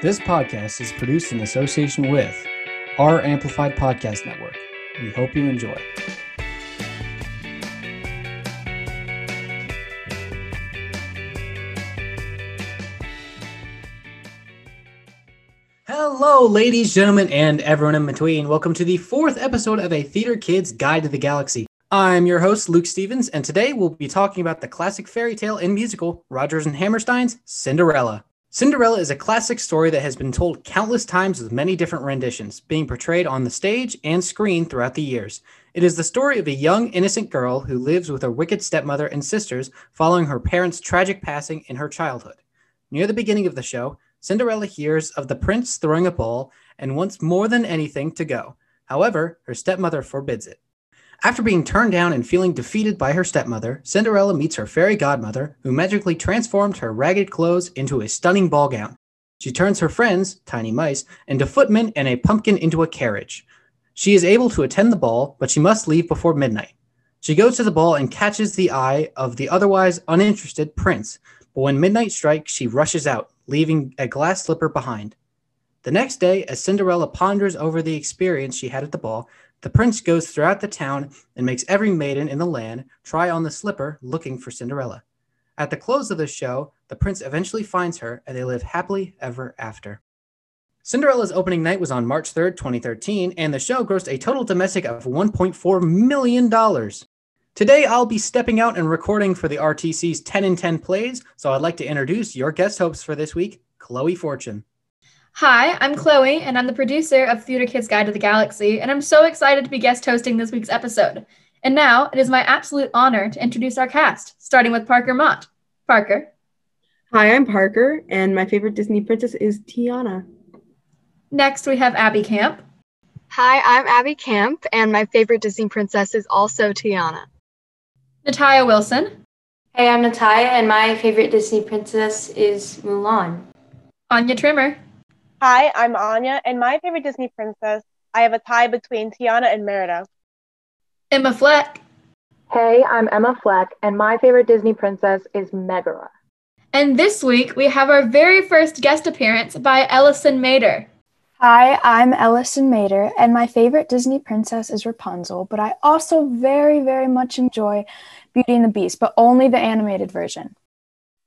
This podcast is produced in association with our Amplified Podcast Network. We hope you enjoy. Hello, ladies, gentlemen, and everyone in between. Welcome to the fourth episode of A Theater Kid's Guide to the Galaxy. I'm your host, Luke Stevens, and today we'll be talking about the classic fairy tale and musical Rodgers and Hammerstein's Cinderella. Cinderella is a classic story that has been told countless times with many different renditions, being portrayed on the stage and screen throughout the years. It is the story of a young, innocent girl who lives with her wicked stepmother and sisters following her parents' tragic passing in her childhood. Near the beginning of the show, Cinderella hears of the prince throwing a ball and wants more than anything to go. However, her stepmother forbids it. After being turned down and feeling defeated by her stepmother, Cinderella meets her fairy godmother, who magically transformed her ragged clothes into a stunning ball gown. She turns her friends, tiny mice, into footmen and a pumpkin into a carriage. She is able to attend the ball, but she must leave before midnight. She goes to the ball and catches the eye of the otherwise uninterested prince, but when midnight strikes, she rushes out, leaving a glass slipper behind. The next day, as Cinderella ponders over the experience she had at the ball, the prince goes throughout the town and makes every maiden in the land try on the slipper looking for Cinderella. At the close of the show, the prince eventually finds her and they live happily ever after. Cinderella's opening night was on March 3rd, 2013, and the show grossed a total domestic of $1.4 million. Today, I'll be stepping out and recording for the RTC's 10 in 10 plays, so I'd like to introduce your guest hosts for this week, Chloe Fortune. Hi, I'm Chloe, and I'm the producer of Theater Kids Guide to the Galaxy, and I'm so excited to be guest hosting this week's episode. And now it is my absolute honor to introduce our cast, starting with Parker Mott. Parker. Hi, I'm Parker, and my favorite Disney princess is Tiana. Next, we have Abby Camp. Hi, I'm Abby Camp, and my favorite Disney princess is also Tiana. Natalia Wilson. Hey, I'm Natalia, and my favorite Disney princess is Mulan. Anya Trimmer. Hi, I'm Anya, and my favorite Disney princess, I have a tie between Tiana and Merida. Emma Fleck. Hey, I'm Emma Fleck, and my favorite Disney princess is Megara. And this week, we have our very first guest appearance by Ellison Mader. Hi, I'm Ellison Mader, and my favorite Disney princess is Rapunzel, but I also very, very much enjoy Beauty and the Beast, but only the animated version.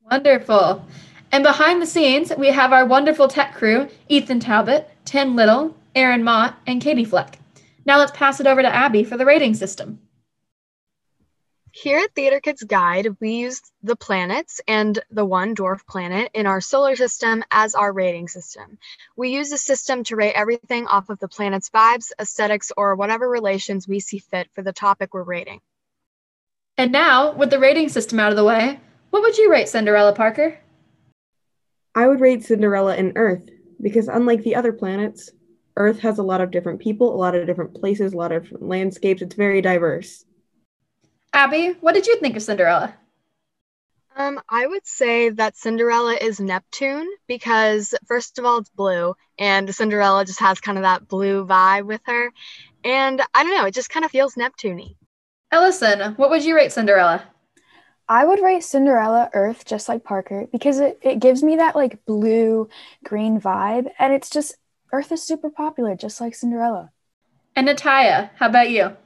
Wonderful. And behind the scenes, we have our wonderful tech crew Ethan Talbot, Tim Little, Aaron Mott, and Katie Fleck. Now let's pass it over to Abby for the rating system. Here at Theater Kids Guide, we use the planets and the one dwarf planet in our solar system as our rating system. We use the system to rate everything off of the planet's vibes, aesthetics, or whatever relations we see fit for the topic we're rating. And now, with the rating system out of the way, what would you rate Cinderella Parker? I would rate Cinderella in Earth because, unlike the other planets, Earth has a lot of different people, a lot of different places, a lot of landscapes. It's very diverse. Abby, what did you think of Cinderella? Um, I would say that Cinderella is Neptune because, first of all, it's blue, and Cinderella just has kind of that blue vibe with her. And I don't know, it just kind of feels Neptune Ellison, what would you rate Cinderella? I would rate Cinderella Earth just like Parker because it, it gives me that like blue green vibe and it's just Earth is super popular just like Cinderella. And Natalia, how about you?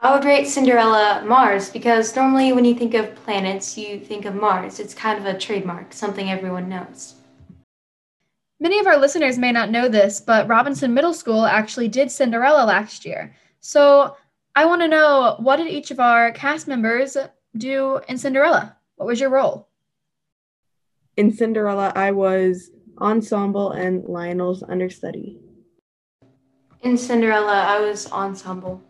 I would rate Cinderella Mars because normally when you think of planets, you think of Mars. It's kind of a trademark, something everyone knows. Many of our listeners may not know this, but Robinson Middle School actually did Cinderella last year. So I want to know what did each of our cast members do in Cinderella? What was your role? In Cinderella, I was ensemble and Lionel's understudy. In Cinderella, I was ensemble.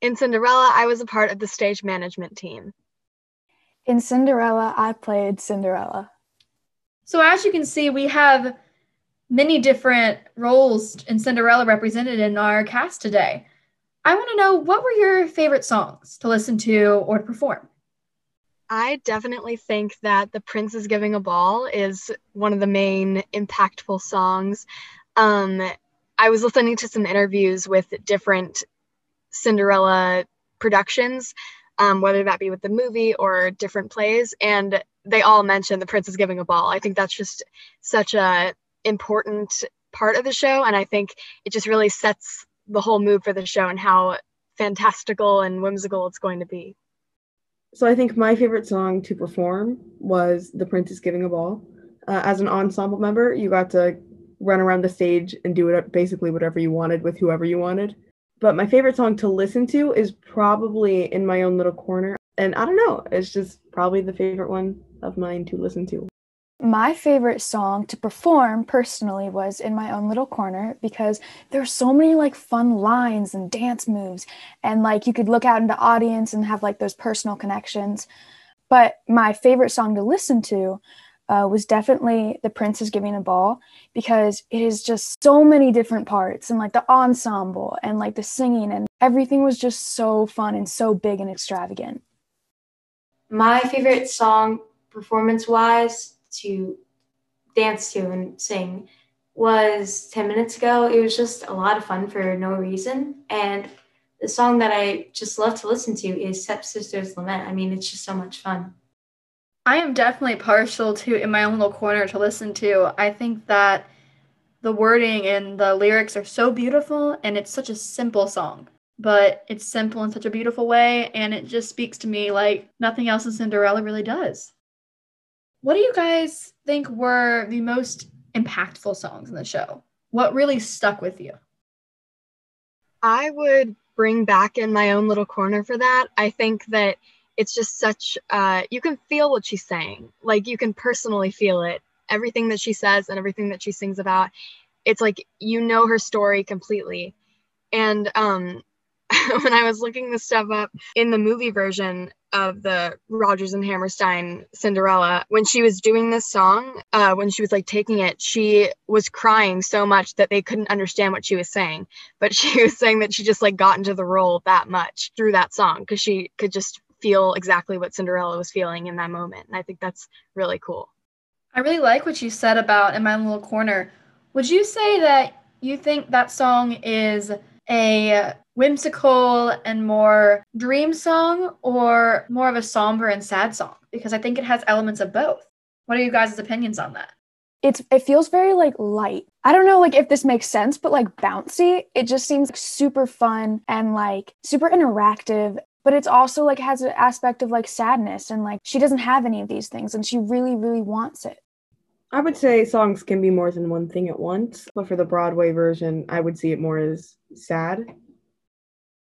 In Cinderella, I was a part of the stage management team. In Cinderella, I played Cinderella. So, as you can see, we have many different roles in Cinderella represented in our cast today. I want to know what were your favorite songs to listen to or to perform? I definitely think that The Prince is Giving a Ball is one of the main impactful songs. Um, I was listening to some interviews with different Cinderella productions, um, whether that be with the movie or different plays, and they all mention The Prince is Giving a Ball. I think that's just such a important part of the show. And I think it just really sets the whole mood for the show and how fantastical and whimsical it's going to be. So I think my favorite song to perform was The Prince is Giving a Ball. Uh, as an ensemble member, you got to run around the stage and do it basically whatever you wanted with whoever you wanted. But my favorite song to listen to is probably In My Own Little Corner. And I don't know, it's just probably the favorite one of mine to listen to. My favorite song to perform personally was In My Own Little Corner because there's so many like fun lines and dance moves and like you could look out into the audience and have like those personal connections. But my favorite song to listen to uh, was definitely The Prince is Giving a Ball because it is just so many different parts and like the ensemble and like the singing and everything was just so fun and so big and extravagant. My favorite song performance wise to dance to and sing was 10 minutes ago. It was just a lot of fun for no reason. And the song that I just love to listen to is Stepsister's Lament. I mean, it's just so much fun. I am definitely partial to In My Own Little Corner to listen to. I think that the wording and the lyrics are so beautiful and it's such a simple song. But it's simple in such a beautiful way and it just speaks to me like nothing else in Cinderella really does. What do you guys think were the most impactful songs in the show? What really stuck with you? I would bring back in my own little corner for that. I think that it's just such uh, you can feel what she's saying. Like you can personally feel it. Everything that she says and everything that she sings about. It's like you know her story completely. And um when I was looking this stuff up in the movie version of the Rodgers and Hammerstein Cinderella, when she was doing this song, uh, when she was like taking it, she was crying so much that they couldn't understand what she was saying. But she was saying that she just like got into the role that much through that song because she could just feel exactly what Cinderella was feeling in that moment. And I think that's really cool. I really like what you said about In My Little Corner. Would you say that you think that song is a whimsical and more dream song or more of a somber and sad song? Because I think it has elements of both. What are you guys' opinions on that? It's it feels very like light. I don't know like if this makes sense, but like bouncy. It just seems like, super fun and like super interactive. But it's also like has an aspect of like sadness and like she doesn't have any of these things and she really, really wants it. I would say songs can be more than one thing at once, but for the Broadway version, I would see it more as sad.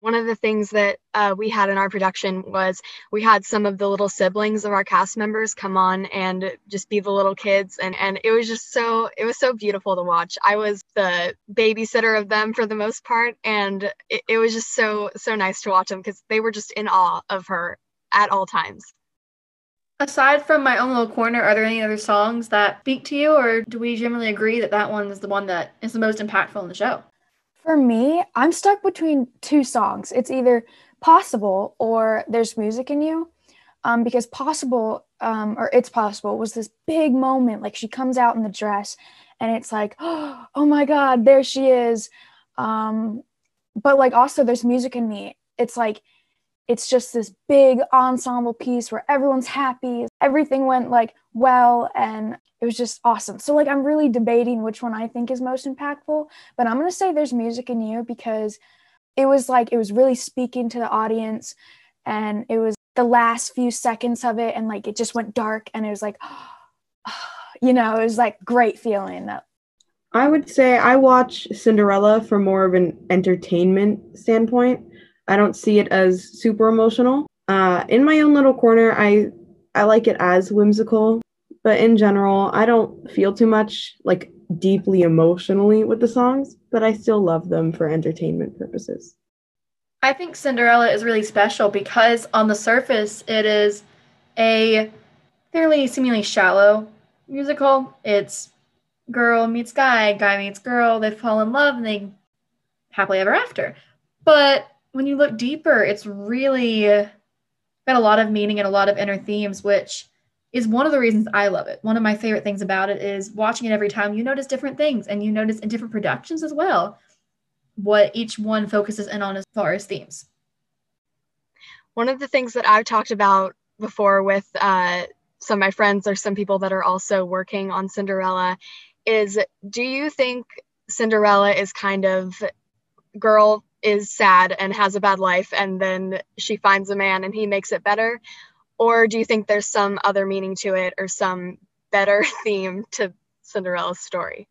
One of the things that uh, we had in our production was we had some of the little siblings of our cast members come on and just be the little kids, and and it was just so it was so beautiful to watch. I was the babysitter of them for the most part, and it, it was just so so nice to watch them because they were just in awe of her at all times. Aside from my own little corner, are there any other songs that speak to you, or do we generally agree that that one is the one that is the most impactful in the show? For me, I'm stuck between two songs. It's either Possible or There's Music in You. Um, because Possible, um, or It's Possible, was this big moment. Like she comes out in the dress and it's like, oh my God, there she is. Um, but like also, There's Music in Me. It's like, it's just this big ensemble piece where everyone's happy. Everything went like well and it was just awesome. So like I'm really debating which one I think is most impactful, but I'm going to say there's music in you because it was like it was really speaking to the audience and it was the last few seconds of it and like it just went dark and it was like you know, it was like great feeling that I would say I watch Cinderella from more of an entertainment standpoint I don't see it as super emotional. Uh, in my own little corner, I I like it as whimsical, but in general, I don't feel too much like deeply emotionally with the songs, but I still love them for entertainment purposes. I think Cinderella is really special because on the surface, it is a fairly seemingly shallow musical. It's girl meets guy, guy meets girl, they fall in love, and they happily ever after. But when you look deeper, it's really got a lot of meaning and a lot of inner themes, which is one of the reasons I love it. One of my favorite things about it is watching it every time you notice different things and you notice in different productions as well what each one focuses in on as far as themes. One of the things that I've talked about before with uh, some of my friends or some people that are also working on Cinderella is do you think Cinderella is kind of girl is sad and has a bad life and then she finds a man and he makes it better? Or do you think there's some other meaning to it or some better theme to Cinderella's story?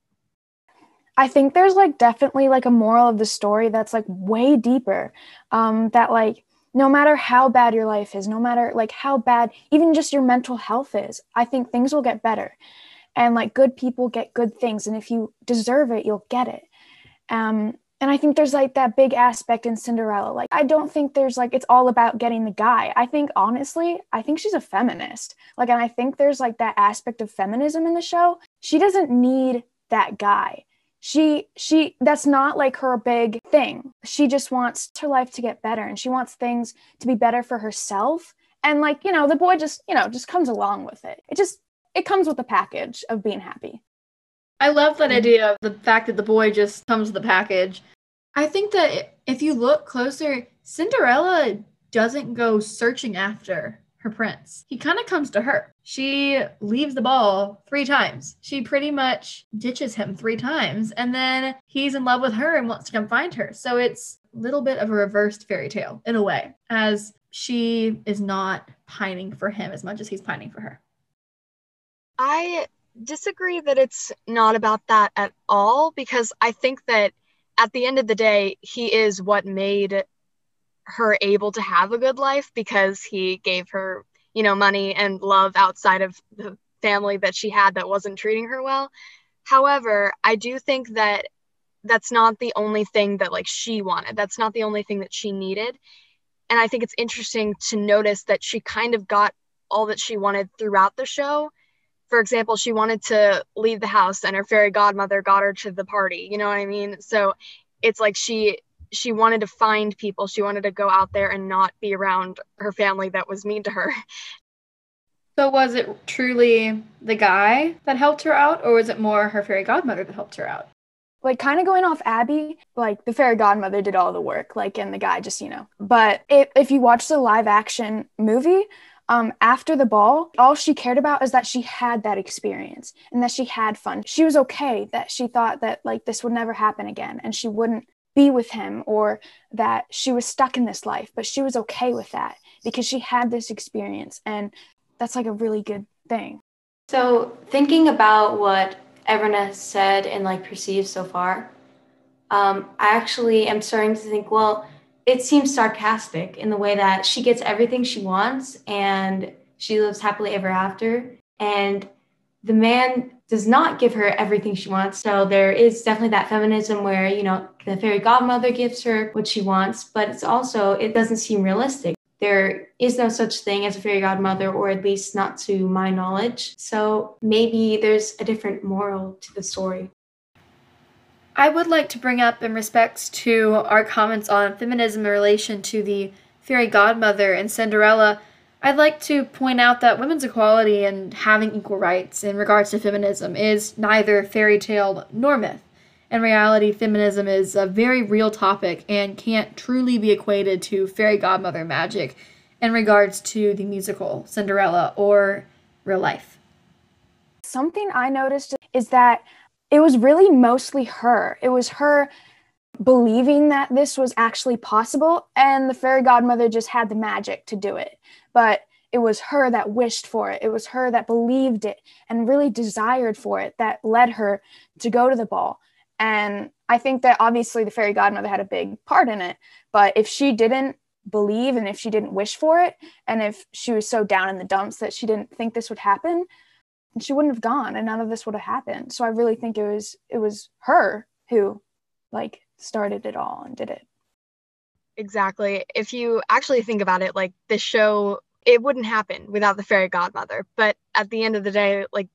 I think there's like definitely like a moral of the story that's like way deeper. Um, that like no matter how bad your life is, no matter like how bad even just your mental health is, I think things will get better. And like good people get good things. And if you deserve it, you'll get it. Um, and I think there's like that big aspect in Cinderella. Like, I don't think there's like, it's all about getting the guy. I think, honestly, I think she's a feminist. Like, and I think there's like that aspect of feminism in the show. She doesn't need that guy. She, she, that's not like her big thing. She just wants her life to get better and she wants things to be better for herself. And like, you know, the boy just, you know, just comes along with it. It just, it comes with the package of being happy. I love that idea of the fact that the boy just comes with the package. I think that if you look closer, Cinderella doesn't go searching after her prince. He kind of comes to her. She leaves the ball three times. She pretty much ditches him three times, and then he's in love with her and wants to come find her. So it's a little bit of a reversed fairy tale in a way, as she is not pining for him as much as he's pining for her. I disagree that it's not about that at all because I think that at the end of the day, he is what made her able to have a good life because he gave her, you know, money and love outside of the family that she had that wasn't treating her well. However, I do think that that's not the only thing that like she wanted. That's not the only thing that she needed. And I think it's interesting to notice that she kind of got all that she wanted throughout the show for example, she wanted to leave the house and her fairy godmother got her to the party. You know what I mean? So it's like she she wanted to find people. She wanted to go out there and not be around her family that was mean to her. So was it truly the guy that helped her out or was it more her fairy godmother that helped her out? like kind of going off Abby, like the fairy godmother did all the work, like and the guy just, you know. But if, if you watch the live action movie, um, after the ball, all she cared about is that she had that experience and that she had fun. She was okay that she thought that like this would never happen again and she wouldn't be with him or that she was stuck in this life, but she was okay with that because she had this experience and that's like a really good thing. So, thinking about what everyone has said and like perceived so far, um, I actually am starting to think, well, it seems sarcastic in the way that she gets everything she wants and she lives happily ever after. And the man does not give her everything she wants. So there is definitely that feminism where, you know, the fairy godmother gives her what she wants, but it's also, it doesn't seem realistic. There is no such thing as a fairy godmother, or at least not to my knowledge. So maybe there's a different moral to the story. I would like to bring up in respects to our comments on feminism in relation to the fairy godmother and Cinderella. I'd like to point out that women's equality and having equal rights in regards to feminism is neither fairy tale nor myth. In reality, feminism is a very real topic and can't truly be equated to fairy godmother magic in regards to the musical Cinderella or real life. Something I noticed is that it was really mostly her. It was her believing that this was actually possible, and the fairy godmother just had the magic to do it. But it was her that wished for it. It was her that believed it and really desired for it that led her to go to the ball. And I think that obviously the fairy godmother had a big part in it. But if she didn't believe and if she didn't wish for it, and if she was so down in the dumps that she didn't think this would happen, and she wouldn't have gone and none of this would have happened. So i really think it was it was her who like started it all and did it. Exactly. If you actually think about it like this show it wouldn't happen without the fairy godmother. But at the end of the day like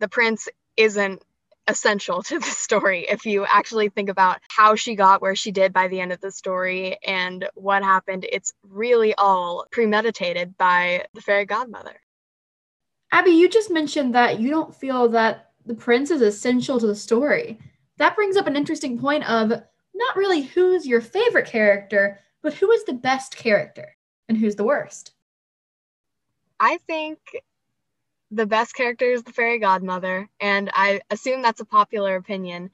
the prince isn't essential to the story. If you actually think about how she got where she did by the end of the story and what happened it's really all premeditated by the fairy godmother Abby, you just mentioned that you don't feel that the prince is essential to the story. That brings up an interesting point of not really who's your favorite character, but who is the best character and who's the worst. I think the best character is the fairy godmother, and I assume that's a popular opinion.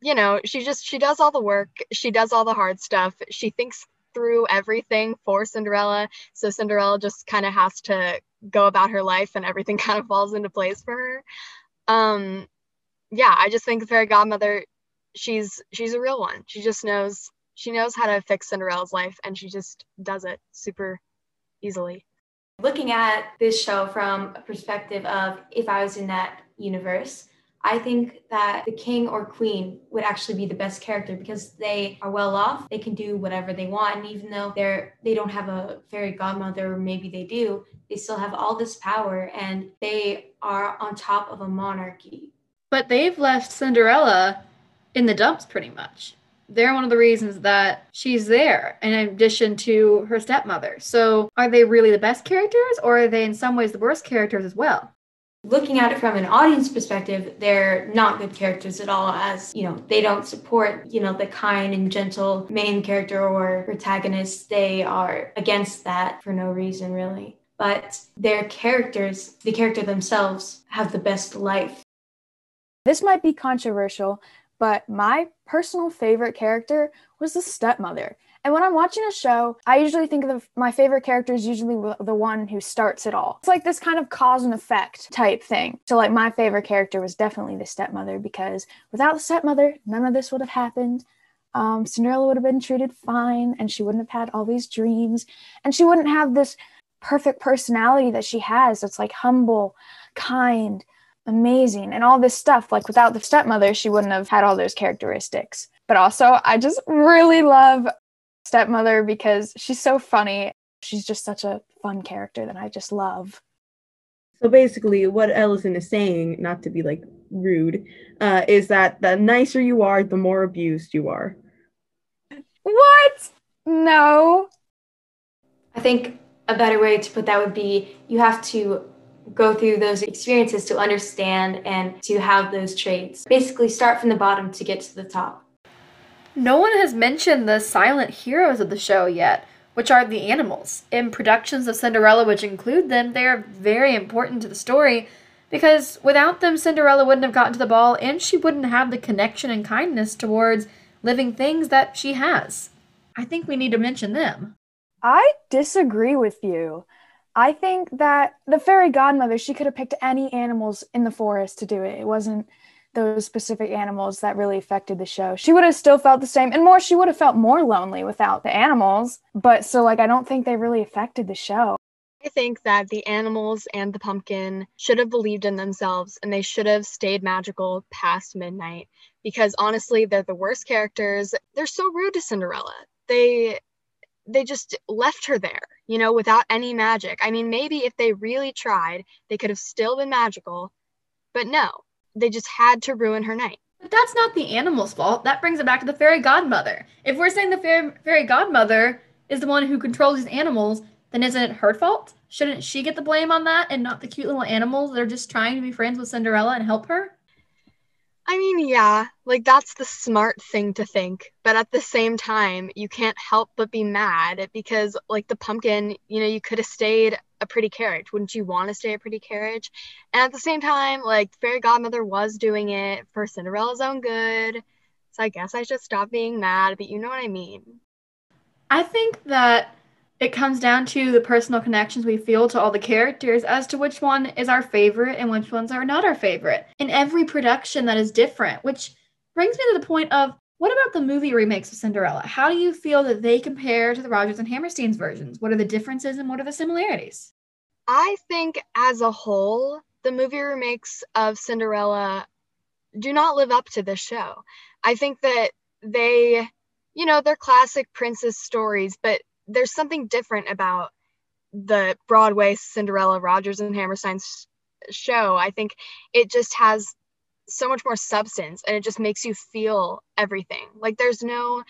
You know, she just she does all the work, she does all the hard stuff. She thinks through everything for Cinderella, so Cinderella just kind of has to go about her life and everything kind of falls into place for her. Um yeah, I just think fairy godmother she's she's a real one. She just knows she knows how to fix Cinderella's life and she just does it super easily. Looking at this show from a perspective of if I was in that universe, I think that the king or queen would actually be the best character because they are well off. They can do whatever they want. And even though they're they don't have a fairy godmother, or maybe they do, they still have all this power and they are on top of a monarchy. But they've left Cinderella in the dumps pretty much. They're one of the reasons that she's there, in addition to her stepmother. So, are they really the best characters, or are they in some ways the worst characters as well? Looking at it from an audience perspective, they're not good characters at all, as you know, they don't support, you know, the kind and gentle main character or protagonist. They are against that for no reason, really. But their characters, the character themselves, have the best life. This might be controversial, but my personal favorite character was the stepmother. And when I'm watching a show, I usually think of my favorite character is usually the one who starts it all. It's like this kind of cause and effect type thing. So, like, my favorite character was definitely the stepmother because without the stepmother, none of this would have happened. Um, Cinderella would have been treated fine and she wouldn't have had all these dreams and she wouldn't have this perfect personality that she has. It's like humble, kind, amazing and all this stuff like without the stepmother she wouldn't have had all those characteristics but also i just really love stepmother because she's so funny. She's just such a fun character that i just love. So basically what ellison is saying not to be like rude uh, is that the nicer you are the more abused you are. What? No. I think a better way to put that would be you have to go through those experiences to understand and to have those traits. Basically, start from the bottom to get to the top. No one has mentioned the silent heroes of the show yet, which are the animals. In productions of Cinderella, which include them, they are very important to the story because without them, Cinderella wouldn't have gotten to the ball and she wouldn't have the connection and kindness towards living things that she has. I think we need to mention them. I disagree with you. I think that the fairy godmother, she could have picked any animals in the forest to do it. It wasn't those specific animals that really affected the show. She would have still felt the same and more she would have felt more lonely without the animals. But so like I don't think they really affected the show. I think that the animals and the pumpkin should have believed in themselves and they should have stayed magical past midnight because honestly, they're the worst characters. They're so rude to Cinderella. They they just left her there, you know, without any magic. I mean, maybe if they really tried, they could have still been magical, but no, they just had to ruin her night. But that's not the animal's fault. That brings it back to the fairy godmother. If we're saying the fairy, fairy godmother is the one who controls these animals, then isn't it her fault? Shouldn't she get the blame on that and not the cute little animals that are just trying to be friends with Cinderella and help her? I mean, yeah, like that's the smart thing to think. But at the same time, you can't help but be mad because, like, the pumpkin, you know, you could have stayed a pretty carriage. Wouldn't you want to stay a pretty carriage? And at the same time, like, fairy godmother was doing it for Cinderella's own good. So I guess I should stop being mad, but you know what I mean. I think that it comes down to the personal connections we feel to all the characters as to which one is our favorite and which ones are not our favorite. In every production that is different, which brings me to the point of what about the movie remakes of Cinderella? How do you feel that they compare to the Rodgers and Hammerstein's versions? What are the differences and what are the similarities? I think as a whole, the movie remakes of Cinderella do not live up to this show. I think that they, you know, they're classic princess stories, but there's something different about the Broadway Cinderella Rodgers and Hammerstein show. I think it just has so much more substance and it just makes you feel everything. Like there's no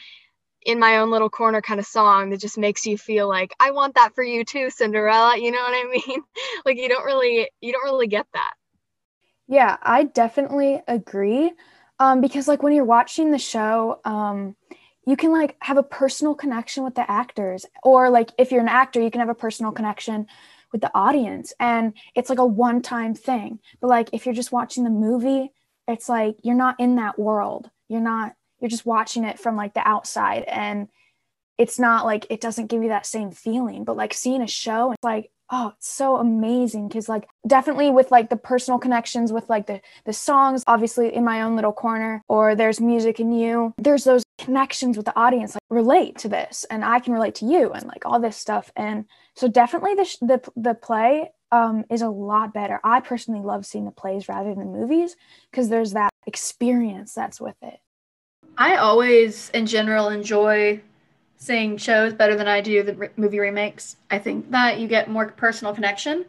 in my own little corner kind of song that just makes you feel like I want that for you too, Cinderella. You know what I mean? like you don't really you don't really get that. Yeah, I definitely agree. Um, because like when you're watching the show, um, you can like have a personal connection with the actors or like if you're an actor you can have a personal connection with the audience and it's like a one time thing. But like if you're just watching the movie it's like you're not in that world. You're not you're just watching it from like the outside and it's not like it doesn't give you that same feeling. But like seeing a show it's like oh it's so amazing because like definitely with like the personal connections with like the the songs obviously in my own little corner or there's music in you there's those connections with the audience like relate to this and i can relate to you and like all this stuff and so definitely the sh- the, the play um, is a lot better. I personally love seeing the plays rather than the movies because there's that experience that's with it. I always, in general, enjoy seeing shows better than I do the re- movie remakes. I think that you get more personal connection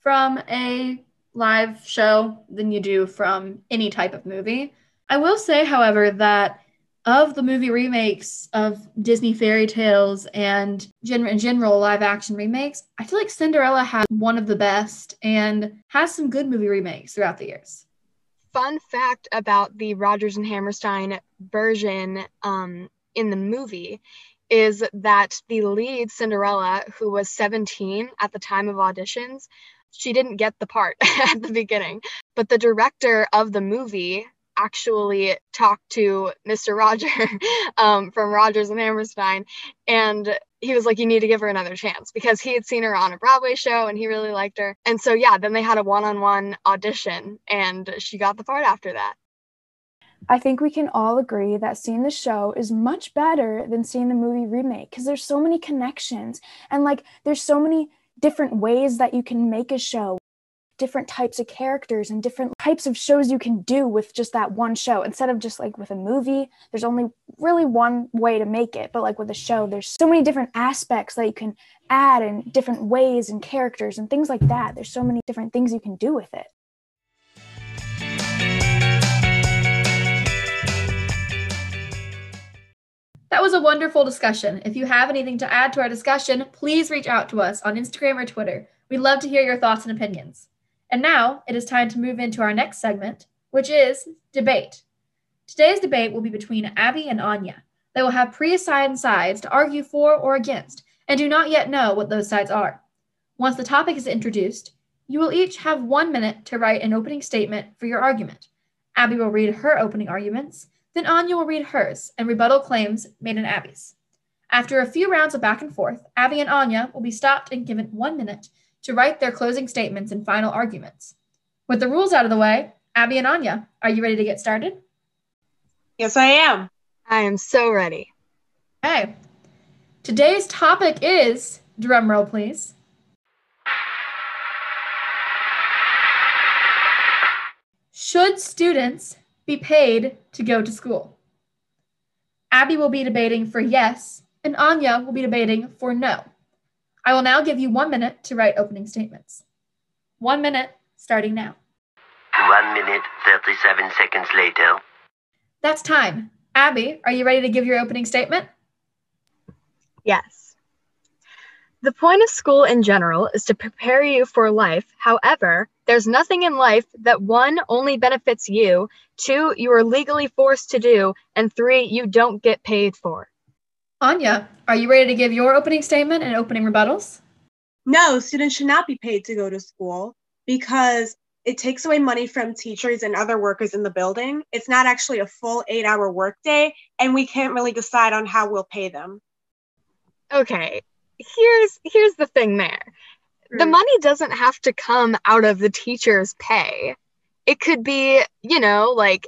from a live show than you do from any type of movie. I will say, however, that of the movie remakes of Disney fairy tales and gen- in general live action remakes, I feel like Cinderella has one of the best and has some good movie remakes throughout the years. Fun fact about the Rodgers and Hammerstein version um, in the movie is that the lead Cinderella, who was 17 at the time of auditions, she didn't get the part at the beginning. But the director of the movie actually talked to Mr. Roger um, from Rodgers and Hammerstein, and he was like, "You need to give her another chance," because he had seen her on a Broadway show and he really liked her. And so yeah, then they had a one-on-one audition, and she got the part after that. I think we can all agree that seeing the show is much better than seeing the movie remake because there's so many connections and like there's so many different ways that you can make a show, different types of characters and different types of shows you can do with just that one show instead of just like with a movie. There's only really one way to make it, but like with a show, there's so many different aspects that you can add and different ways and characters and things like that. There's so many different things you can do with it. That was a wonderful discussion. If you have anything to add to our discussion, please reach out to us on Instagram or Twitter. We'd love to hear your thoughts and opinions. And now it is time to move into our next segment, which is debate. Today's debate will be between Abby and Anya. They will have pre assigned sides to argue for or against, and do not yet know what those sides are. Once the topic is introduced, you will each have one minute to write an opening statement for your argument. Abby will read her opening arguments, then Anya will read hers and rebuttal claims made in Abby's. After a few rounds of back and forth, Abby and Anya will be stopped and given one minute to write their closing statements and final arguments. With the rules out of the way, Abby and Anya, are you ready to get started? Yes, I am. I am so ready. Okay. Today's topic is drum roll, please. Should students be paid to go to school? Abby will be debating for yes, and Anya will be debating for no. I will now give you one minute to write opening statements. One minute, starting now. One minute, 37 seconds later. That's time. Abby, are you ready to give your opening statement? Yes. The point of school in general is to prepare you for life. However, there's nothing in life that one only benefits you, two, you are legally forced to do, and three, you don't get paid for. Anya, are you ready to give your opening statement and opening rebuttals? No, students should not be paid to go to school because it takes away money from teachers and other workers in the building. It's not actually a full eight hour workday, and we can't really decide on how we'll pay them. Okay, here's here's the thing there. The Hmm. money doesn't have to come out of the teacher's pay. It could be, you know, like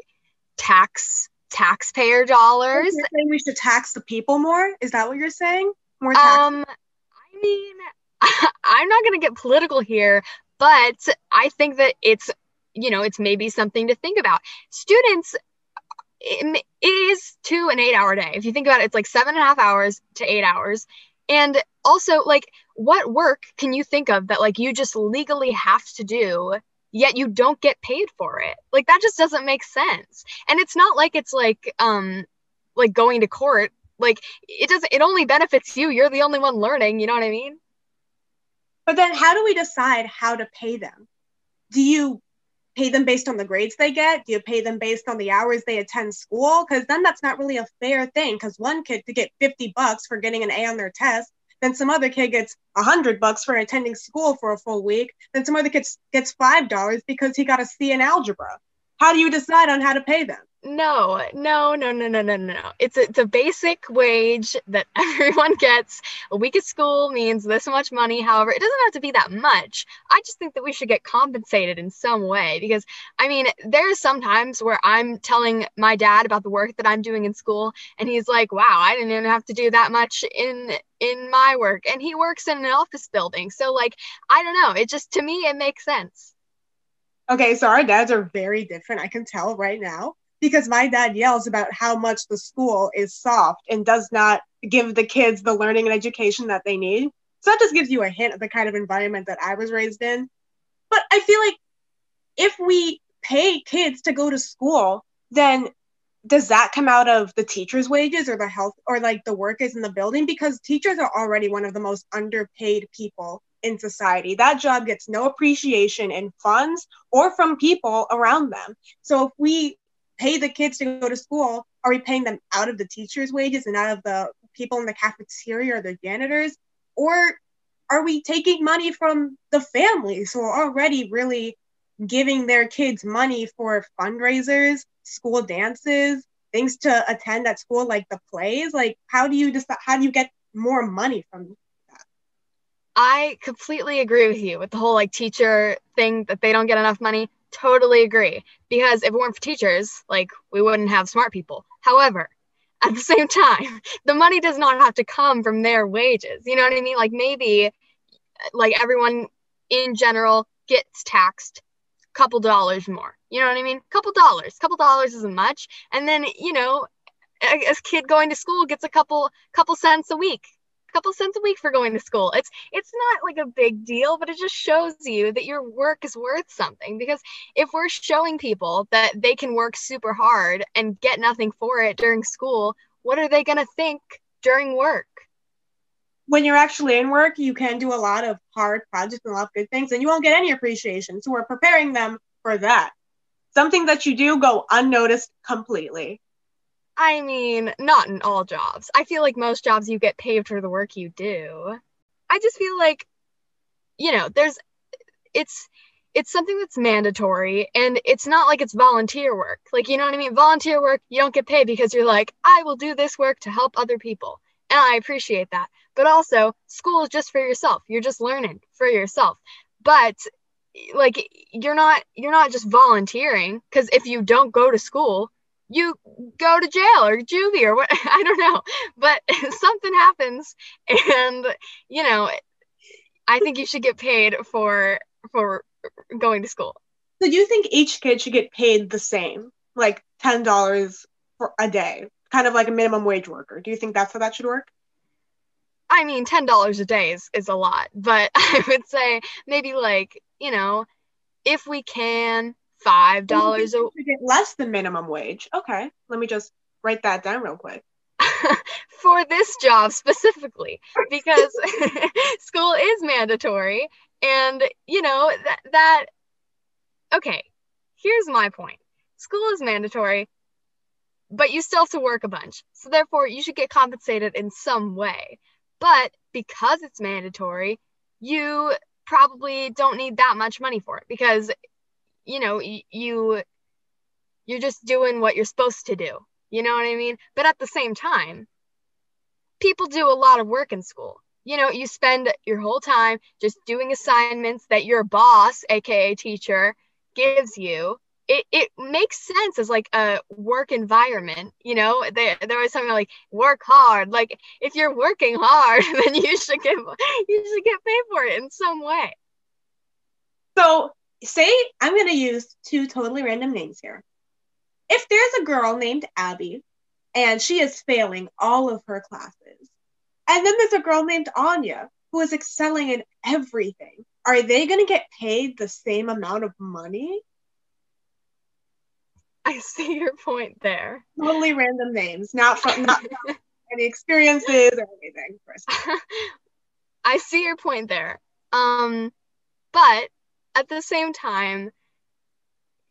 tax taxpayer dollars. You're saying we should tax the people more? Is that what you're saying? More tax? Um, I mean, I'm not going to get political here, but I think that it's, you know, it's maybe something to think about. Students, it, is two an eight hour day. If you think about it, it's like seven and a half hours to eight hours. And also, like, what work can you think of that, like, you just legally have to do? Yet you don't get paid for it. Like that just doesn't make sense. And it's not like it's like um like going to court like it doesn't it only benefits you you're the only one learning you know what i mean But then how do we decide how to pay them? Do you pay them based on the grades they get? Do you pay them based on the hours they attend school? Because then that's not really a fair thing. Because one kid could get 50 bucks for getting an A on their test, then some other kid gets hundred bucks for attending school for a full week, then some other kid gets five dollars because he got a C in algebra. How do you decide on how to pay them? No, no, no, no, no, no, no. It's a, it's a basic wage that everyone gets. A week of school means this much money. However, it doesn't have to be that much. I just think that we should get compensated in some way because, I mean, there's some times where I'm telling my dad about the work that I'm doing in school, and he's like, "Wow, I didn't even have to do that much in in my work." And he works in an office building, so like, I don't know. It just to me, it makes sense. Okay, so our dads are very different. I can tell right now because my dad yells about how much the school is soft and does not give the kids the learning and education that they need. So that just gives you a hint of the kind of environment that I was raised in. But I feel like if we pay kids to go to school, then does that come out of the teachers' wages or the health or like the workers in the building? Because teachers are already one of the most underpaid people in society. That job gets no appreciation in funds or from people around them. So if we pay the kids to go to school, are we paying them out of the teachers' wages and out of the people in the cafeteria or the janitors? Or are we taking money from the families who are already really giving their kids money for fundraisers, school dances, things to attend at school like the plays? Like how do you decide how do you get more money from that? I completely agree with you with the whole like teacher thing that they don't get enough money totally agree because if it weren't for teachers, like we wouldn't have smart people. However, at the same time, the money does not have to come from their wages. You know what I mean? Like maybe like everyone in general gets taxed a couple dollars more. You know what I mean? A Couple dollars. A Couple dollars isn't much. And then, you know, a, a kid going to school gets a couple couple cents a week couple cents a week for going to school. It's it's not like a big deal, but it just shows you that your work is worth something because if we're showing people that they can work super hard and get nothing for it during school, what are they going to think during work? When you're actually in work, you can do a lot of hard projects and a lot of good things, and you won't get any appreciation. So we're preparing them for that. Something that you do go unnoticed completely. I mean, not in all jobs. I feel like most jobs you get paid for the work you do. I just feel like, you know, there's, it's, it's something that's mandatory and it's not like it's volunteer work. Like, you know what I mean? Volunteer work, you don't get paid because you're like, I will do this work to help other people. And I appreciate that. But also, school is just for yourself. You're just learning for yourself. But like you're not you're not just volunteering because if you don't go to school, you go to jail or juvie or what I don't know. But something happens and you know, I think you should get paid for for going to school. So do you think each kid should get paid the same? Like ten dollars for a day? Kind of like a minimum wage worker. Do you think that's how that should work? I mean, ten dollars a day is, is a lot, but I would say maybe like, you know, if we can five dollars a less than minimum wage. Okay, let me just write that down real quick. for this job specifically because school is mandatory and you know that that okay here's my point school is mandatory but you still have to work a bunch so therefore you should get compensated in some way but because it's mandatory you probably don't need that much money for it because you know you you're just doing what you're supposed to do. You know what i mean? But at the same time people do a lot of work in school. You know you spend your whole time just doing assignments that your boss aka teacher gives you. It, it makes sense as like a work environment you know? There there was something like work hard. Like if you're working hard then you should get you should get paid for it in some way. So say I'm going to use two totally random names here. If there's a girl named Abby and she is failing all of her classes, and then there's a girl named Anya who is excelling in everything, are they going to get paid the same amount of money? I see your point there. Totally random names, not from not from any experiences or anything. I see your point there. Um, but at the same time,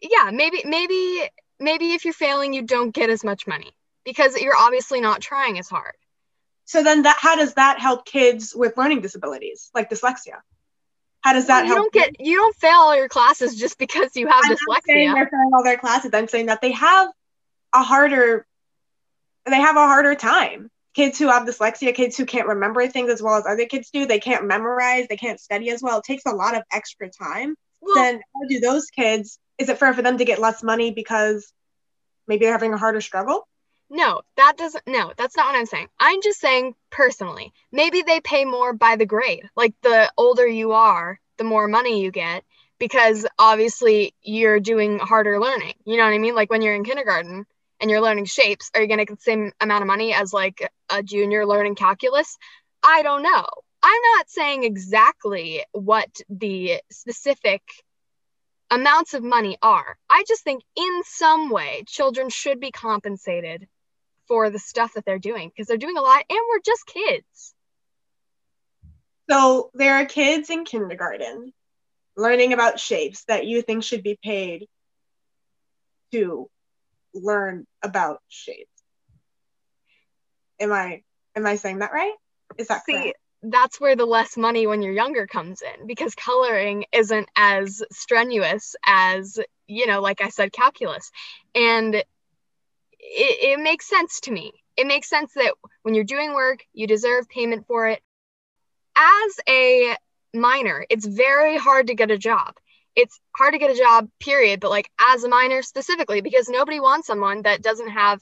yeah, maybe maybe maybe if you're failing, you don't get as much money because you're obviously not trying as hard. So then that how does that help kids with learning disabilities like dyslexia? How does that Well, you help? don't get you don't fail all your classes just because you have I'm not saying dyslexia. they're failing all their classes. I'm saying that they have a harder they have a harder time. Kids who have dyslexia, kids who can't remember things as well as other kids do, they can't memorize, they can't study as well. It takes a lot of extra time. Well, then how do those kids is it fair for them to get less money because maybe they're having a harder struggle? No, that doesn't. No, that's not what I'm saying. I'm just saying personally, maybe they pay more by the grade. Like the older you are, the more money you get because obviously you're doing harder learning. You know what I mean? Like when you're in kindergarten and you're learning shapes, are you going to get the same amount of money as like a junior learning calculus? I don't know. I'm not saying exactly what the specific amounts of money are. I just think in some way children should be compensated for the stuff that they're doing because they're doing a lot and we're just kids. So there are kids in kindergarten learning about shapes that you think should be paid to learn about shapes. Am I am I saying that right? Is that See, correct? that's where the less money when you're younger comes in because coloring isn't as strenuous as, you know, like I said, calculus. And it, it makes sense to me. It makes sense that when you're doing work, you deserve payment for it. As a minor, it's very hard to get a job. It's hard to get a job, period, but like as a minor specifically, because nobody wants someone that doesn't have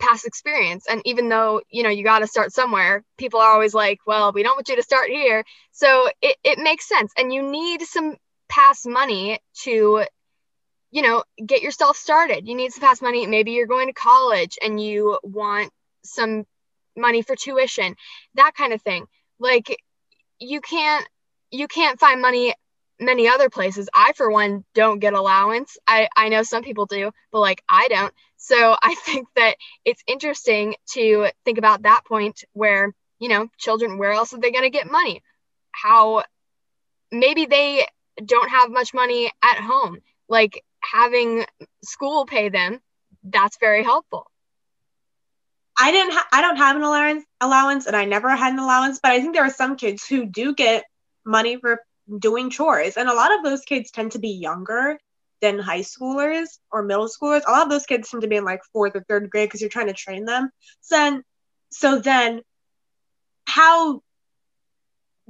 past experience. And even though, you know, you got to start somewhere, people are always like, well, we don't want you to start here. So it, it makes sense. And you need some past money to, you know, get yourself started. You need some past money. Maybe you're going to college and you want some money for tuition, that kind of thing. Like you can't you can't find money many other places. I for one don't get allowance. I I know some people do, but like I don't. So I think that it's interesting to think about that point where, you know, children where else are they going to get money? How maybe they don't have much money at home. Like having school pay them, that's very helpful. I didn't ha- I don't have an allowance allowance and I never had an allowance, but I think there are some kids who do get money for doing chores. And a lot of those kids tend to be younger than high schoolers or middle schoolers. A lot of those kids tend to be in like fourth or third grade because you're trying to train them. So then, so then how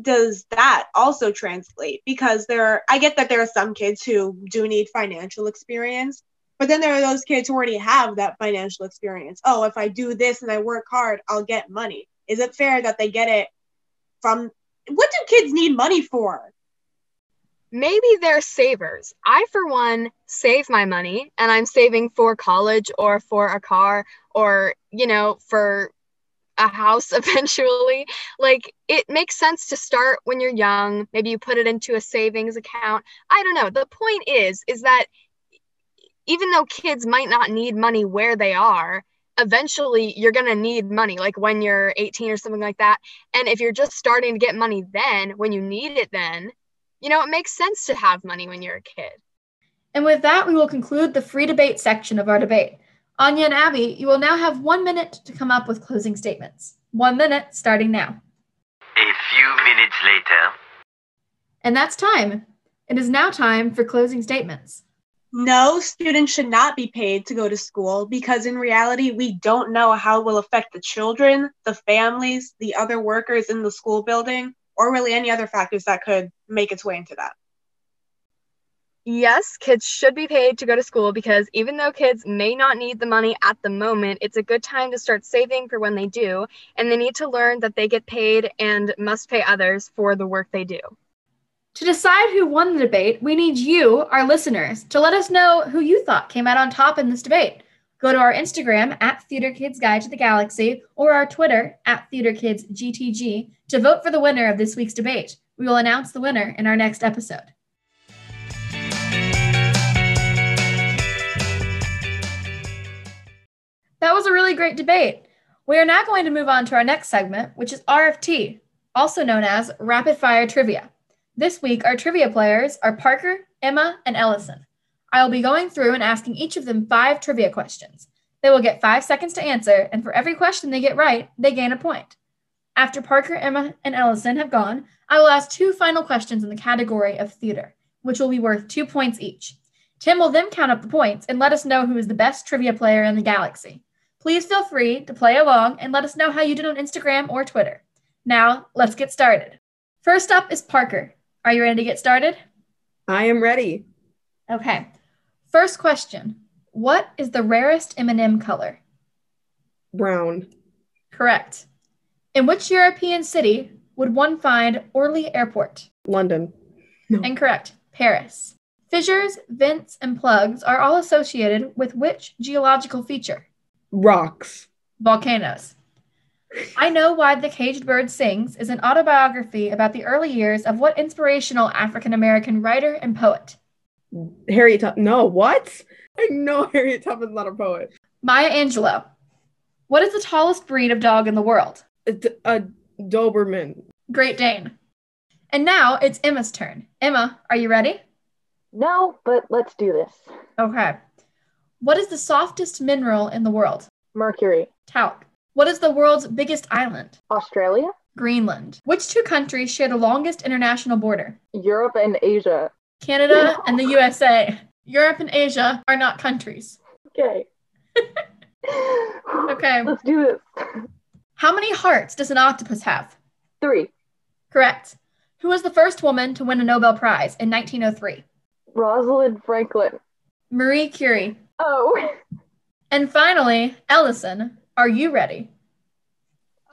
does that also translate? Because there are, I get that there are some kids who do need financial experience, but then there are those kids who already have that financial experience. Oh, if I do this and I work hard, I'll get money. Is it fair that they get it from what do kids need money for? Maybe they're savers. I, for one, save my money and I'm saving for college or for a car or, you know, for a house eventually. Like it makes sense to start when you're young. Maybe you put it into a savings account. I don't know. The point is, is that even though kids might not need money where they are, eventually you're going to need money like when you're 18 or something like that. And if you're just starting to get money then, when you need it then, you know, it makes sense to have money when you're a kid. And with that, we will conclude the free debate section of our debate. Anya and Abby, you will now have one minute to come up with closing statements. One minute starting now. A few minutes later. And that's time. It is now time for closing statements. No, students should not be paid to go to school because in reality, we don't know how it will affect the children, the families, the other workers in the school building, or really any other factors that could make its way into that. Yes, kids should be paid to go to school because even though kids may not need the money at the moment, it's a good time to start saving for when they do. And they need to learn that they get paid and must pay others for the work they do. To decide who won the debate, we need you, our listeners, to let us know who you thought came out on top in this debate. Go to our Instagram at Theater Kids Guide to the Galaxy or our Twitter at Theater Kids GTG to vote for the winner of this week's debate. We will announce the winner in our next episode. That was a really great debate. We are now going to move on to our next segment, which is RFT, also known as Rapid Fire Trivia. This week, our trivia players are Parker, Emma, and Ellison. I will be going through and asking each of them five trivia questions. They will get five seconds to answer, and for every question they get right, they gain a point. After Parker, Emma, and Ellison have gone, I will ask two final questions in the category of theater, which will be worth two points each. Tim will then count up the points and let us know who is the best trivia player in the galaxy. Please feel free to play along and let us know how you did on Instagram or Twitter. Now, let's get started. First up is Parker. Are you ready to get started? I am ready. Okay. First question What is the rarest M&M color? Brown. Correct. In which European city would one find Orly Airport? London. Incorrect. Paris. Fissures, vents, and plugs are all associated with which geological feature? Rocks. Volcanoes. I Know Why the Caged Bird Sings is an autobiography about the early years of what inspirational African American writer and poet? Harriet Tubman. No, what? I know Harriet Tubman's not a poet. Maya Angelou. What is the tallest breed of dog in the world? A, D- a Doberman. Great Dane. And now it's Emma's turn. Emma, are you ready? No, but let's do this. Okay. What is the softest mineral in the world? Mercury. Talc. What is the world's biggest island? Australia. Greenland. Which two countries share the longest international border? Europe and Asia. Canada and the USA. Europe and Asia are not countries. Okay. Okay. Let's do this. How many hearts does an octopus have? Three. Correct. Who was the first woman to win a Nobel Prize in 1903? Rosalind Franklin. Marie Curie. Oh. And finally, Ellison, are you ready?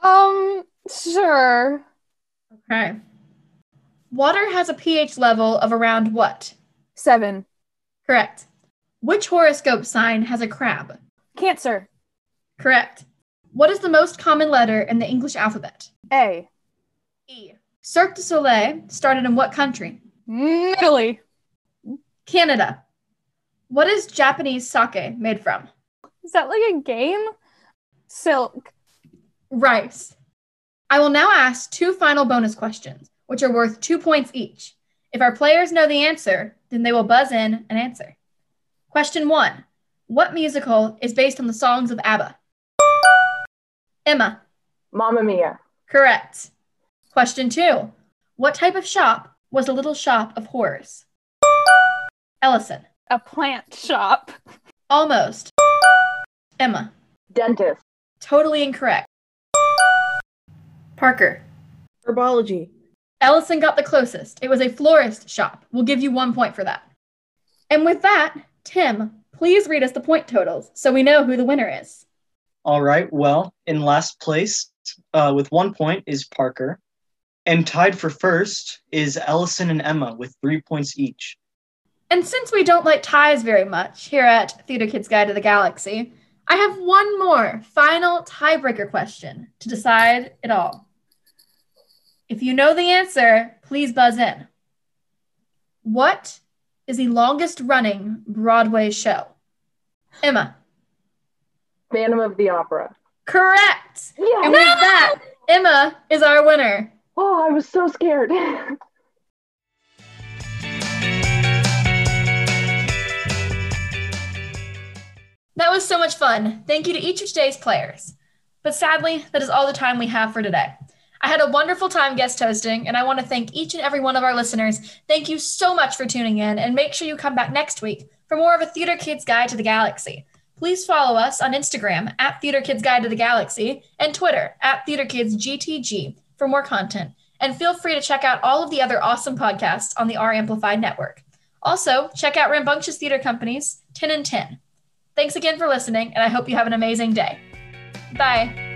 Um, sure. Okay. Water has a pH level of around what? Seven. Correct. Which horoscope sign has a crab? Cancer. Correct. What is the most common letter in the English alphabet? A. E. Cirque du Soleil started in what country? Italy. Canada. What is Japanese sake made from? Is that like a game? Silk. Rice. I will now ask two final bonus questions, which are worth two points each. If our players know the answer, then they will buzz in and answer. Question one What musical is based on the songs of ABBA? Emma. Mamma Mia. Correct. Question two What type of shop was a little shop of horrors? Ellison. A plant shop. Almost. Emma. Dentist. Totally incorrect. Parker. Herbology. Ellison got the closest. It was a florist shop. We'll give you one point for that. And with that, Tim, please read us the point totals so we know who the winner is. All right. Well, in last place uh, with one point is Parker. And tied for first is Ellison and Emma with three points each. And since we don't like ties very much here at Theater Kids Guide to the Galaxy, I have one more final tiebreaker question to decide it all. If you know the answer, please buzz in. What is the longest running Broadway show? Emma. Phantom of the Opera. Correct. Yeah. And with that, Emma is our winner. Oh, I was so scared. That was so much fun. Thank you to each of today's players. But sadly, that is all the time we have for today. I had a wonderful time guest hosting, and I want to thank each and every one of our listeners. Thank you so much for tuning in, and make sure you come back next week for more of a Theater Kids Guide to the Galaxy. Please follow us on Instagram at Theater Kids Guide to the Galaxy and Twitter at Theater Kids GTG for more content. And feel free to check out all of the other awesome podcasts on the R Amplified network. Also, check out Rambunctious Theater Company's 10 and 10. Thanks again for listening, and I hope you have an amazing day. Bye.